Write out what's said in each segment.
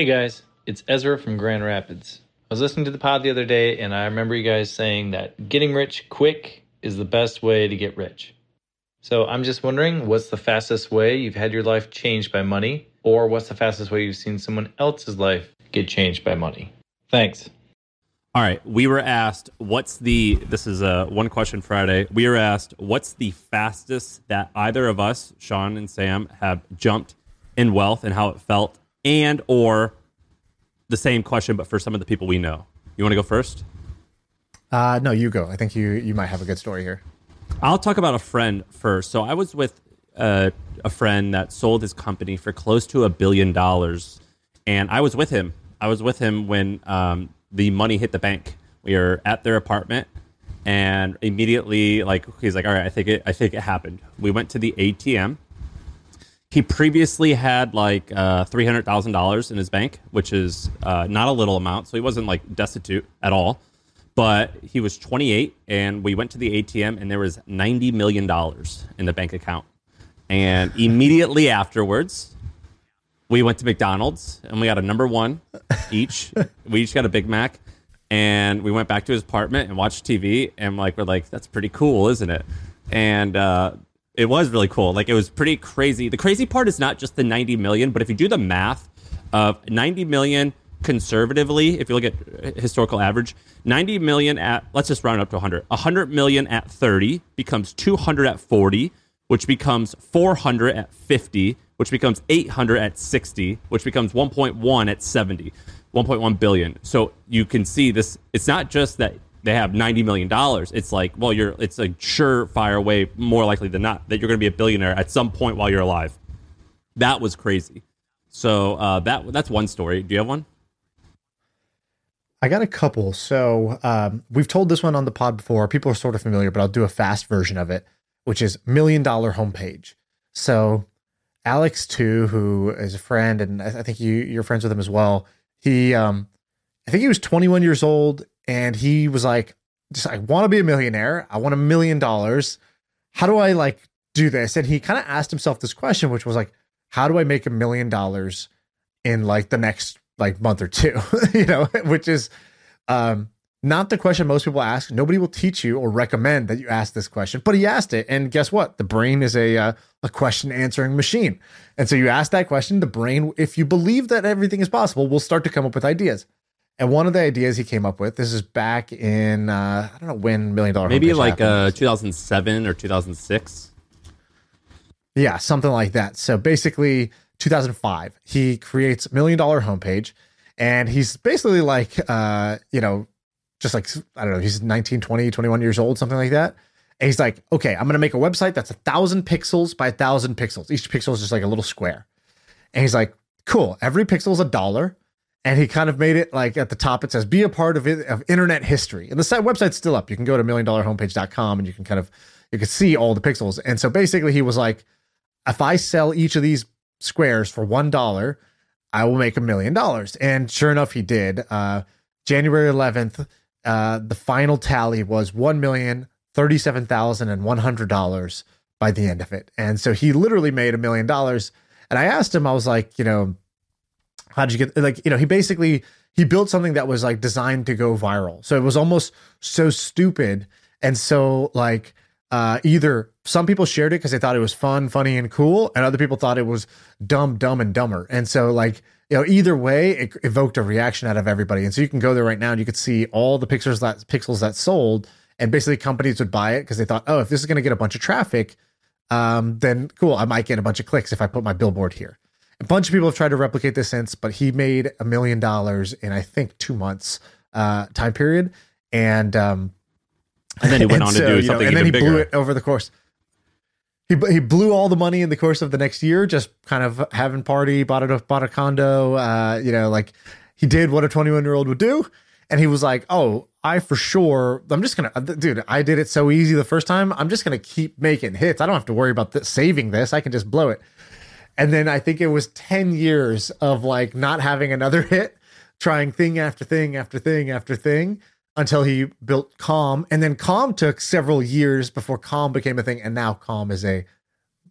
Hey guys, it's Ezra from Grand Rapids. I was listening to the pod the other day and I remember you guys saying that getting rich quick is the best way to get rich. So I'm just wondering what's the fastest way you've had your life changed by money, or what's the fastest way you've seen someone else's life get changed by money? Thanks. All right, we were asked what's the this is a one question Friday. We were asked what's the fastest that either of us, Shaan and Sam, have jumped in wealth and how it felt, and or the same question but for some of the people we know. You want to go first? Uh, no, you go. I think you you might have a good story here. I'll talk about a friend first. So I was with uh, a friend that sold his company for close to a billion dollars, and I was with him. I was with him when um, the money hit the bank. We were at their apartment, and immediately, like he's like, "All right, I think it. I think it happened." We went to the ATM. He previously had like uh, three hundred thousand dollars in his bank, which is uh, not a little amount. So he wasn't like destitute at all. But he was 28 and we went to the atm and there was 90 million dollars in the bank account. And immediately afterwards we went to mcdonald's and we got a number one each. We each got a big mac and we went back to his apartment and watched tv and like we're like that's pretty cool isn't it? And uh, it was really cool like it was pretty crazy the crazy part is not just the 90 million but if you do the math of 90 million conservatively, if you look at historical average, 90 million at, let's just round up to 100. 100 million at 30 becomes 200 at 40, which becomes 400 at 50, which becomes 800 at 60, which becomes 1.1 at 70, 1.1 billion. So you can see this, it's not just that they have 90 million dollars. It's like, well, you're, it's a surefire way, more likely than not, that you're going to be a billionaire at some point while you're alive. That was crazy. So uh, that that's one story. Do you have one? I got a couple. So um, we've told this one on the pod before. People are sort of familiar, but I'll do a fast version of it, which is million dollar homepage. So Alex Tew, who is a friend, and I think you you're friends with him as well. He, um, I think he was 21 years old, and he was like, "Just I want to be a millionaire. I want a million dollars. How do I like do this?" And he kind of asked himself this question, which was like, "How do I make a million dollars in like the next like month or two, you know, which is um, not the question most people ask. Nobody will teach you or recommend that you ask this question, but he asked it, and guess what? The brain is a uh, a question answering machine, and so you ask that question. The brain, if you believe that everything is possible, will start to come up with ideas. And one of the ideas he came up with, this is back in uh, I don't know when Million Dollar maybe like uh, 2007 or 2006. Yeah, something like that. So basically, 2005. He creates Million Dollar Homepage, and he's basically like, uh, you know, just like I don't know, he's 19, 20, 21 years old, something like that. And he's like, okay, I'm gonna make a website that's a thousand pixels by a thousand pixels. Each pixel is just like a little square. And he's like, cool, every pixel is a dollar. And he kind of made it like at the top, it says, be a part of it, of internet history. And the site website's still up. You can go to milliondollarhomepage.com and you can kind of you can see all the pixels. And so basically he was like, if I sell each of these squares for one dollar, I will make a million dollars. And sure enough, he did. Uh, January 11th, uh, the final tally was one million thirty-seven thousand and one hundred dollars by the end of it. And so he literally made a million dollars. And I asked him, I was like, you know, how did you get like, you know, he basically he built something that was like designed to go viral. So it was almost so stupid and so like uh, either some people shared it because they thought it was fun, funny, and cool, and other people thought it was dumb, dumb, and dumber. And so, like, you know, either way, it evoked a reaction out of everybody. And so you can go there right now and you could see all the pixels that pixels that sold, and basically companies would buy it because they thought, oh, if this is going to get a bunch of traffic, um, then cool, I might get a bunch of clicks if I put my billboard here. A bunch of people have tried to replicate this since, but he made a million dollars in I think two months uh, time period, and um, and then he went on so, to do something know, and then he bigger. blew it over the course. He, he blew all the money in the course of the next year, just kind of having party, bought a bought a condo. Uh, you know, like he did what a 21 year old would do, and he was like, "Oh, I for sure, I'm just gonna, dude, I did it so easy the first time. I'm just gonna keep making hits. I don't have to worry about this, saving this. I can just blow it." And then I think it was 10 years of like not having another hit, trying thing after thing after thing after thing until he built Calm, and then Calm took several years before Calm became a thing, and now Calm is a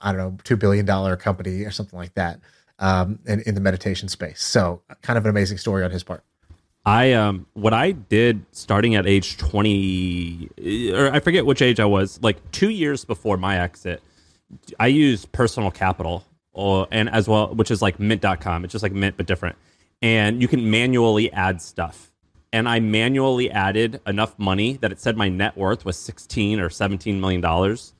I don't know two billion dollar company or something like that. um, in, in the meditation space. So, kind of an amazing story on his part. I um what I did starting at age 20 or I forget which age I was, like 2 years before my exit, I used personal capital or and as well which is like mint.com. It's just like mint but different. And you can manually add stuff. And I manually added enough money that it said my net worth was 16 or 17 million dollars.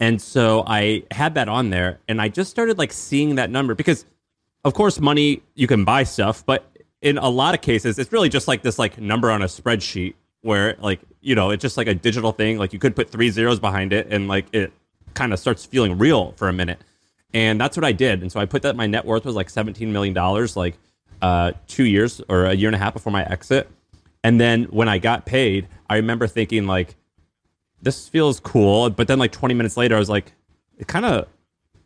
And so I had that on there and I just started like seeing that number because of course money you can buy stuff, but in a lot of cases, it's really just like this like number on a spreadsheet where like you know it's just like a digital thing. Like you could put three zeros behind it, and like it kind of starts feeling real for a minute. And that's what I did. And so I put that my net worth was like seventeen million dollars, like uh, two years or a year and a half before my exit. And then when I got paid, I remember thinking like, this feels cool. But then like 20 minutes later, I was like, it kind of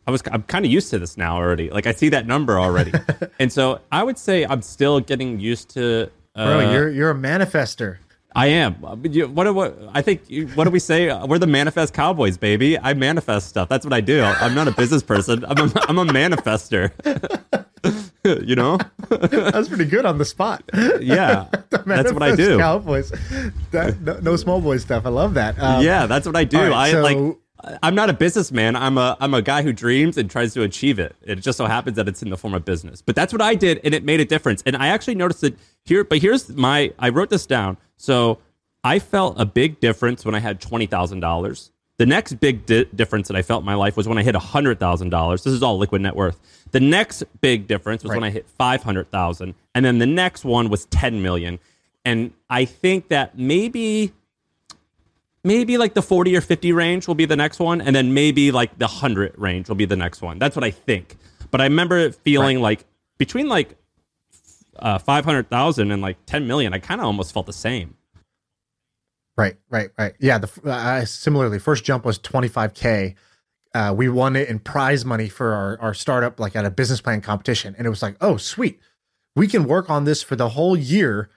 I was I'm kind of used to this now already. Like I see that number already, and so I would say I'm still getting used to. Uh, Bro, you're you're a manifester. I am. What, what I think. What do we say? We're the manifest cowboys, baby. I manifest stuff. That's what I do. I'm not a business person. I'm a, I'm a manifester. you know. That's pretty good on the spot. Yeah, that's what I do. Cowboys. That, no, no, small boy stuff. I love that. Um, yeah, that's what I do. Right, I so, like I'm not a businessman. I'm a I'm a guy who dreams and tries to achieve it. It just so happens that it's in the form of business. But that's what I did, and it made a difference. And I actually noticed that here. But here's my I wrote this down. So I felt a big difference when I had twenty thousand dollars. The next big di- difference that I felt in my life was when I hit hundred thousand dollars. This is all liquid net worth. The next big difference was right. when I hit five hundred thousand, and then the next one was ten million. And I think that maybe maybe like the 40 or 50 range will be the next one and then maybe like the 100 range will be the next one that's what i think but i remember feeling right. like between like uh, 500000 and like 10 million i kind of almost felt the same right right right yeah the uh, similarly first jump was 25k uh, we won it in prize money for our, our startup like at a business plan competition and it was like oh sweet we can work on this for the whole year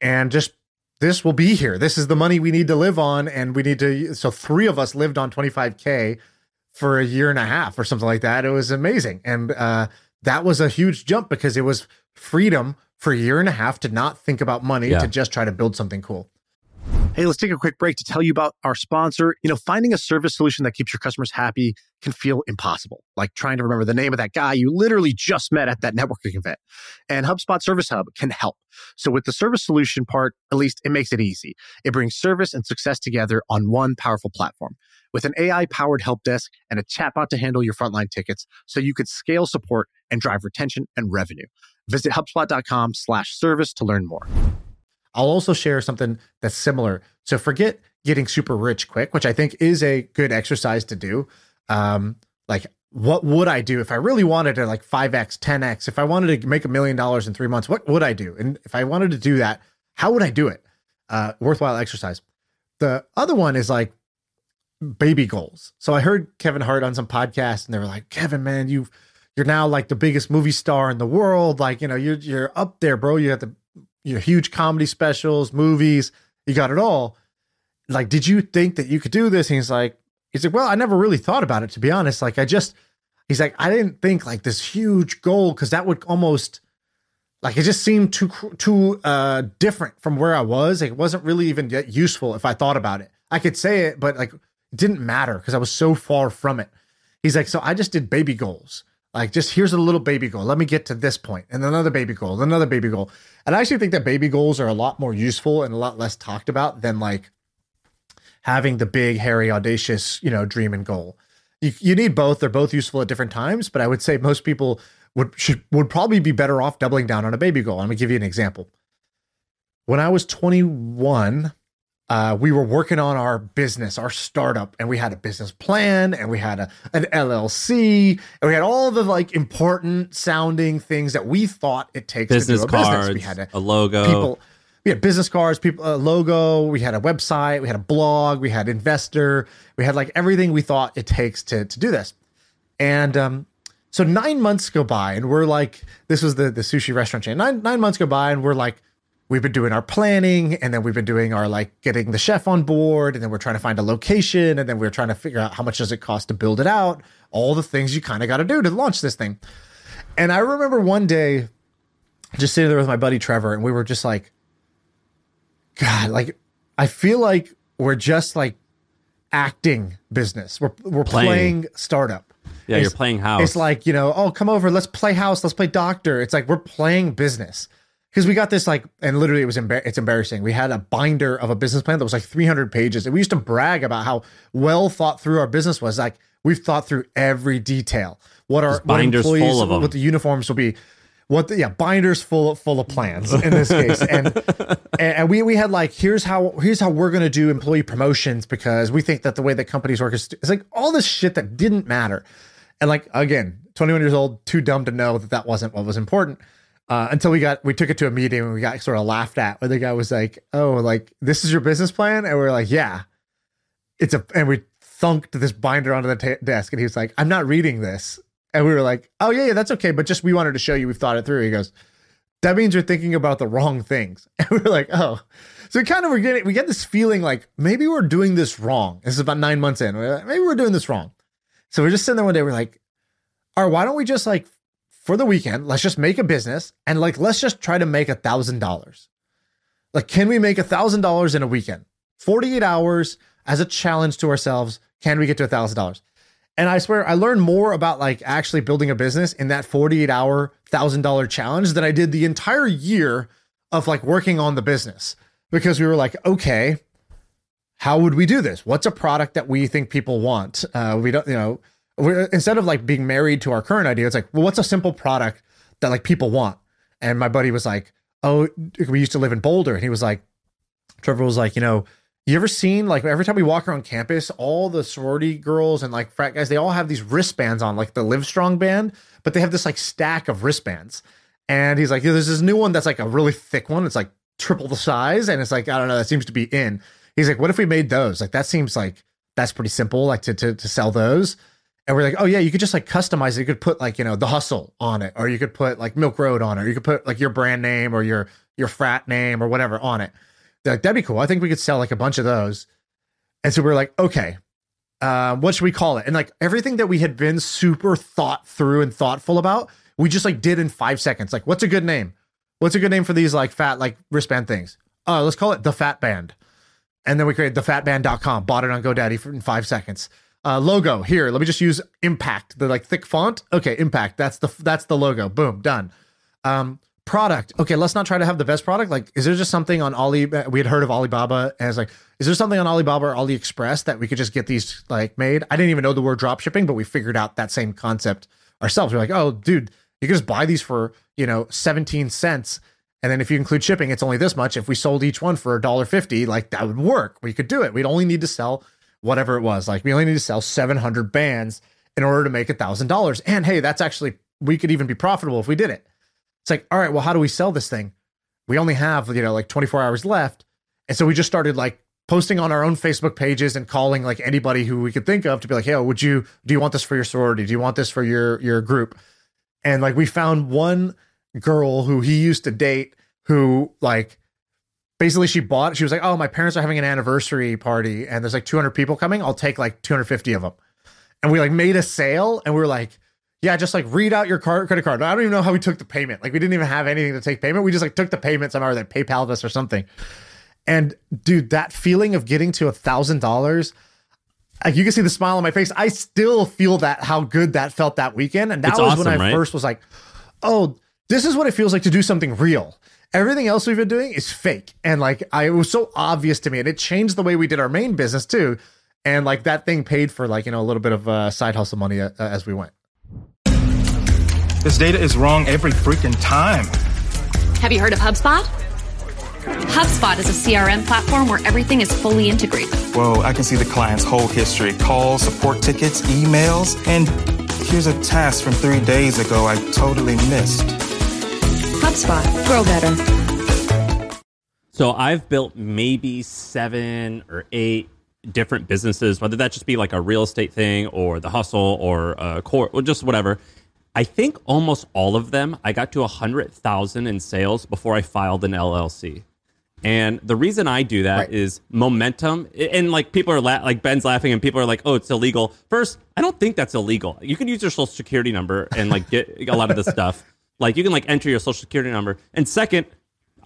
and just this will be here. This is the money we need to live on. And we need to. So three of us lived on 25K for a year and a half or something like that. It was amazing. And uh, that was a huge jump because it was freedom for a year and a half to not think about money, yeah. to just try to build something cool. Hey, let's take a quick break to tell you about our sponsor. You know, finding a service solution that keeps your customers happy can feel impossible, like trying to remember the name of that guy you literally just met at that networking event. And HubSpot Service Hub can help. So, with the service solution part, at least it makes it easy. It brings service and success together on one powerful platform with an AI powered help desk and a chatbot to handle your frontline tickets so you could scale support and drive retention and revenue. Visit HubSpot.com slash service to learn more. I'll also share something that's similar. So forget getting super rich quick, which I think is a good exercise to do. Um, like, what would I do if I really wanted to like 5x, 10x? If I wanted to make a million dollars in three months, what would I do? And if I wanted to do that, how would I do it? Uh, worthwhile exercise. The other one is like baby goals. So I heard Kevin Hart on some podcast, and they were like, "Kevin, man, you you're now like the biggest movie star in the world. Like, you know, you're you're up there, bro. You have the you know, huge comedy specials, movies, you got it all. Like, did you think that you could do this? And he's like, he's like, well, I never really thought about it, to be honest. Like, I just, he's like, I didn't think like this huge goal because that would almost, like, it just seemed too, too uh, different from where I was. Like, it wasn't really even yet useful if I thought about it. I could say it, but like, it didn't matter because I was so far from it. He's like, so I just did baby goals. Like, just here's a little baby goal. Let me get to this point, and another baby goal, another baby goal. And I actually think that baby goals are a lot more useful and a lot less talked about than like having the big, hairy, audacious, you know, dream and goal. You, you need both. They're both useful at different times, but I would say most people would should would probably be better off doubling down on a baby goal. I'm gonna give you an example. When I was 21, uh, we were working on our business, our startup, and we had a business plan and we had a, an LLC and we had all the like important sounding things that we thought it takes business to do a cards, business. We had a, a logo. People, we had business cards, people, a logo. We had a website. We had a blog. We had investor. We had like everything we thought it takes to to do this. And um, so nine months go by, and we're like, this was the the sushi restaurant chain. Nine nine months go by, and we're like we've been doing our planning and then we've been doing our like getting the chef on board and then we're trying to find a location and then we're trying to figure out how much does it cost to build it out all the things you kind of got to do to launch this thing And I remember one day just sitting there with my buddy Trevor, and we were just like, God, like I feel like we're just like acting business. We're we're playing, Playing. startup. Yeah, It's- you're playing house. It's like, you know, oh, come over, let's play house, let's play doctor. It's like we're playing business. Because we got this like, and literally it was embar- it's embarrassing. We had a binder of a business plan that was like 300 pages, and we used to brag about how well thought through our business was. Like we've thought through every detail. What our what binders employees, full of 'em. what the uniforms will be, what the, yeah binders full of, full of plans in this case, and and we we had like here's how here's how we're gonna do employee promotions because we think that the way that companies work is it's like all this shit that didn't matter, and like again, 21 years old, too dumb to know that that wasn't what was important. Uh, until we got we took it to a meeting and we got sort of laughed at where the guy was like, "Oh, like this is your business plan," and we are like, "Yeah." It's a and we thunked this binder onto the desk and he was like, "I'm not reading this," and we were like, "Oh yeah, yeah, that's okay, but just we wanted to show you we've thought it through." He goes, "That means you're thinking about the wrong things," and we are like, "Oh." So we kind of we're getting we get this feeling like maybe we're doing this wrong. This is about nine months in. We're like, maybe we're doing this wrong. So we're just sitting there one day. We're like, all right, why don't we just like for the weekend, let's just make a business and like let's just try to make a thousand dollars. Like, can we make a thousand dollars in a weekend? 48 hours as a challenge to ourselves. Can we get to a thousand dollars? And I swear I learned more about like actually building a business in that 48 hour thousand dollar challenge than I did the entire year of like working on the business because we were like, okay, how would we do this? What's a product that we think people want? Uh, we don't, you know, we're instead of like being married to our current idea, it's like, well, what's a simple product that like people want? And my buddy was like, oh, we used to live in Boulder, and he was like, Trevor was like, you know, you ever seen like every time we walk around campus, all the sorority girls and like frat guys, they all have these wristbands on, like the Live Strong band, but they have this like stack of wristbands. And he's like, there's this new one that's like a really thick one. It's like triple the size, and it's like I don't know, that seems to be in. He's like, what if we made those? Like that seems like that's pretty simple, like to to to sell those. And we're like, oh yeah, you could just like customize it. You could put like you know the hustle on it, or you could put like Milk Road on it, or you could put like your brand name or your your frat name or whatever on it. They're like that'd be cool. I think we could sell like a bunch of those. And so we are like, okay, uh, what should we call it? And like everything that we had been super thought through and thoughtful about, we just like did in five seconds. Like, what's a good name? What's a good name for these like fat like wristband things? Oh, let's call it the Fat Band. And then we created thefatband.com, bought it on GoDaddy for in five seconds. Uh, logo here. Let me just use Impact, the like thick font. Okay, Impact. That's the that's the logo. Boom, done. Um, product. Okay, let's not try to have the best product. Like, is there just something on Ali? We had heard of Alibaba, and it's like, is there something on Alibaba or AliExpress that we could just get these like made? I didn't even know the word drop shipping, but we figured out that same concept ourselves. We're like, oh, dude, you can just buy these for you know 17 cents. And then if you include shipping, it's only this much. If we sold each one for a dollar fifty, like that would work. We could do it. We'd only need to sell whatever it was. Like we only need to sell 700 bands in order to make a thousand dollars. And hey, that's actually, we could even be profitable if we did it. It's like, all right, well, how do we sell this thing? We only have, you know, like 24 hours left. And so we just started like posting on our own Facebook pages and calling like anybody who we could think of to be like, hey, would you, do you want this for your sorority? Do you want this for your, your group? And like we found one girl who he used to date who like basically she bought she was like oh my parents are having an anniversary party and there's like 200 people coming. I'll take like 250 of them and we like made a sale and we were like yeah just like read out your card credit card. I don't even know how we took the payment. Like we didn't even have anything to take payment. We just like took the payment somehow or they paypal us or something. And dude that feeling of getting to a thousand dollars like you can see the smile on my face. I still feel that how good that felt that weekend. And that It's was when i right? first was like oh this is what it feels like to do something real everything else we've been doing is fake and like i it was so obvious to me and it changed the way we did our main business too and like that thing paid for like you know a little bit of uh, side hustle money uh, as we went This data is wrong every freaking time. Have you heard of HubSpot? HubSpot is a CRM platform where everything is fully integrated. Whoa, I can see the client's whole history calls, support tickets, emails, and here's a task from three days ago I totally missed. HubSpot. Grow better. So I've built maybe seven or eight different businesses, whether that just be like a real estate thing or the hustle or a core or just whatever. I think almost all of them I got to a hundred thousand in sales before I filed an LLC. And the reason I do that Right. is momentum. And like people are la- like Ben's laughing, and people are like, "Oh, it's illegal." First, I don't think that's illegal. You can use your social security number and like get a lot of this stuff. Like you can like enter your social security number. And second,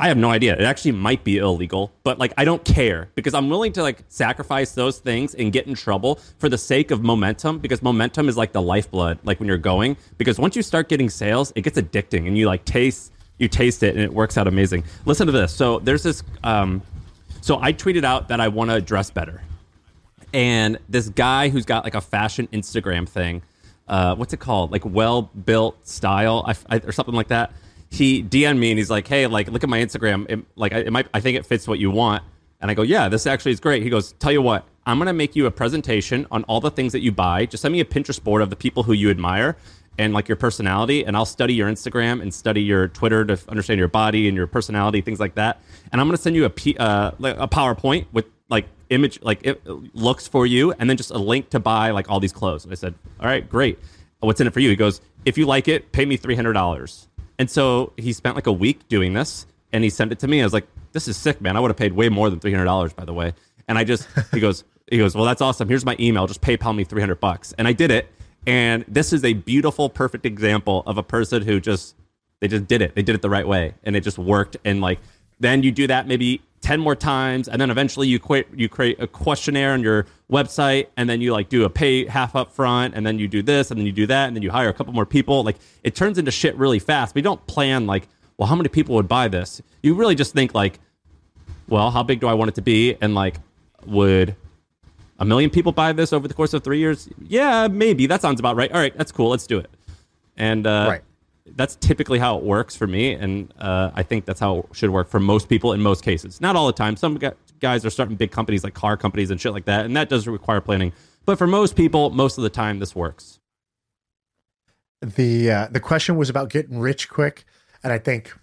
I have no idea. It actually might be illegal, but like I don't care because I'm willing to like sacrifice those things and get in trouble for the sake of momentum because momentum is like the lifeblood like when you're going because once you start getting sales, it gets addicting and you like taste you taste it and it works out amazing. Listen to this. So there's this um so I tweeted out that I want to dress better. And this guy who's got like a fashion Instagram thing, uh, what's it called? Like well built style I, I- or something like that. He DM'd me and he's like, "Hey, like look at my Instagram. It, like it might, I think it fits what you want." And I go, "Yeah, this actually is great." He goes, "Tell you what, I'm gonna make you a presentation on all the things that you buy. Just send me a Pinterest board of the people who you admire." And like your personality, and I'll study your Instagram and study your Twitter to understand your body and your personality, things like that. And I'm gonna send you a P, uh, a PowerPoint with like image like it looks for you and then just a link to buy like all these clothes. And i said all right great. What's in it for you? He goes if you like it pay me $300 and so he spent like a week doing this and he sent it to me. I was like this is sick man. I would have paid way more than $300 by the way. And i just he goes he goes well that's awesome. Here's my email. Just paypal me 300 bucks and i did it. And this is a beautiful perfect example of a person who just they just did it. They did it the right way, and it just worked. And like then you do that maybe ten more times, and then eventually you quit. You create a questionnaire on your website, and then you like do a pay half up front, and then you do this, and then you do that, and then you hire a couple more people. Like it turns into shit really fast. We don't plan like, well, how many people would buy this? You really just think like, well, how big do I want it to be, and like, would a million people buy this over the course of three years? Yeah, maybe that sounds about right. All right, that's cool. Let's do it. And uh, Right. That's typically how it works for me, and uh, I think that's how it should work for most people in most cases. Not all the time. Some guys are starting big companies like car companies and shit like that, and that does require planning. But for most people, most of the time, this works. the uh, the question was about getting rich quick, and I think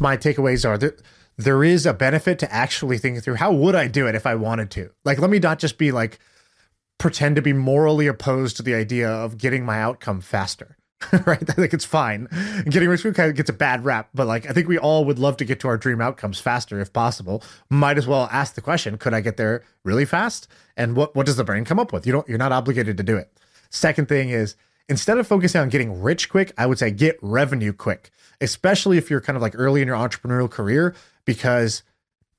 my takeaways are that there is a benefit to actually thinking through how would I do it if I wanted to. Like, let me not just be like pretend to be morally opposed to the idea of getting my outcome faster. right? I think it's fine. Getting rich quick kind of gets a bad rap, but like I think we all would love to get to our dream outcomes faster if possible. Might as well ask the question, could I get there really fast? And what what does the brain come up with? You don't you're not obligated to do it. Second thing is instead of focusing on getting rich quick, I would say get revenue quick, especially if you're kind of like early in your entrepreneurial career because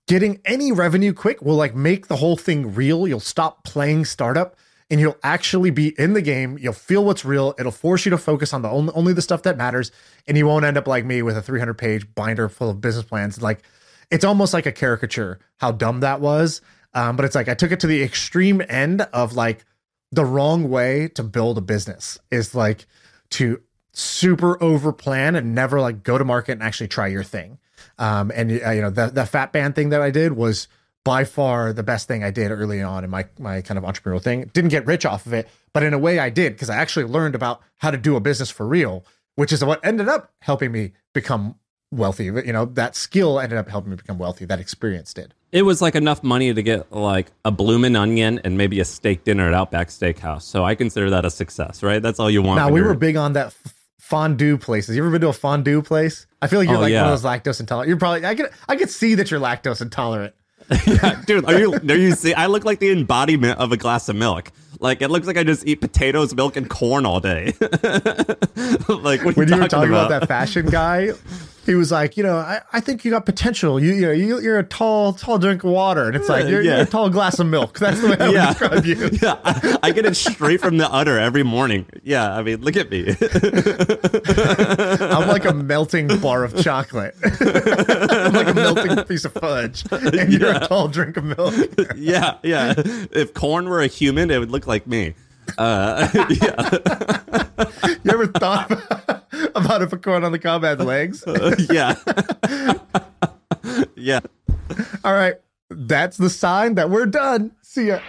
getting any revenue quick will like make the whole thing real. You'll stop playing startup and you'll actually be in the game. You'll feel what's real. It'll force you to focus on the only, only the stuff that matters. And you won't end up like me with a 300 page binder full of business plans. Like it's almost like a caricature how dumb that was. Um, but it's like I took it to the extreme end of like the wrong way to build a business is like to super over plan and never like go to market and actually try your thing. Um, and uh, you know the the fat band thing that I did was by far the best thing I did early on in my my kind of entrepreneurial thing. Didn't get rich off of it, but in a way I did because I actually learned about how to do a business for real, which is what ended up helping me become wealthy. You know that skill ended up helping me become wealthy. That experience did. It was like enough money to get like a bloomin' onion and maybe a steak dinner at Outback Steakhouse. So I consider that a success, right? That's all you want. Now we were big on that f- fondue places. You ever been to a fondue place? I feel like you're Oh, like yeah. one of those lactose intolerant. You're probably I could I could see that you're lactose intolerant. yeah, dude, are you? Are you see? I look like the embodiment of a glass of milk. Like it looks like I just eat potatoes, milk, and corn all day. like When you were talking talking about? that fashion guy, he was like, you know, I, I think you got potential. You you know, you, you're a tall tall drink of water, and it's like you're, Yeah. you're a tall glass of milk. That's the way I would describe you. yeah, I, I get it straight from the udder every morning. Yeah, I mean, look at me. I'm like a melting bar of chocolate. I'm like a melting piece of fudge, and you're a tall drink of milk. yeah, yeah. If corn were a human, it would look like me. Uh, yeah, You ever thought about if a corn on the cob had legs? yeah, yeah. All right. That's the sign that we're done. See ya.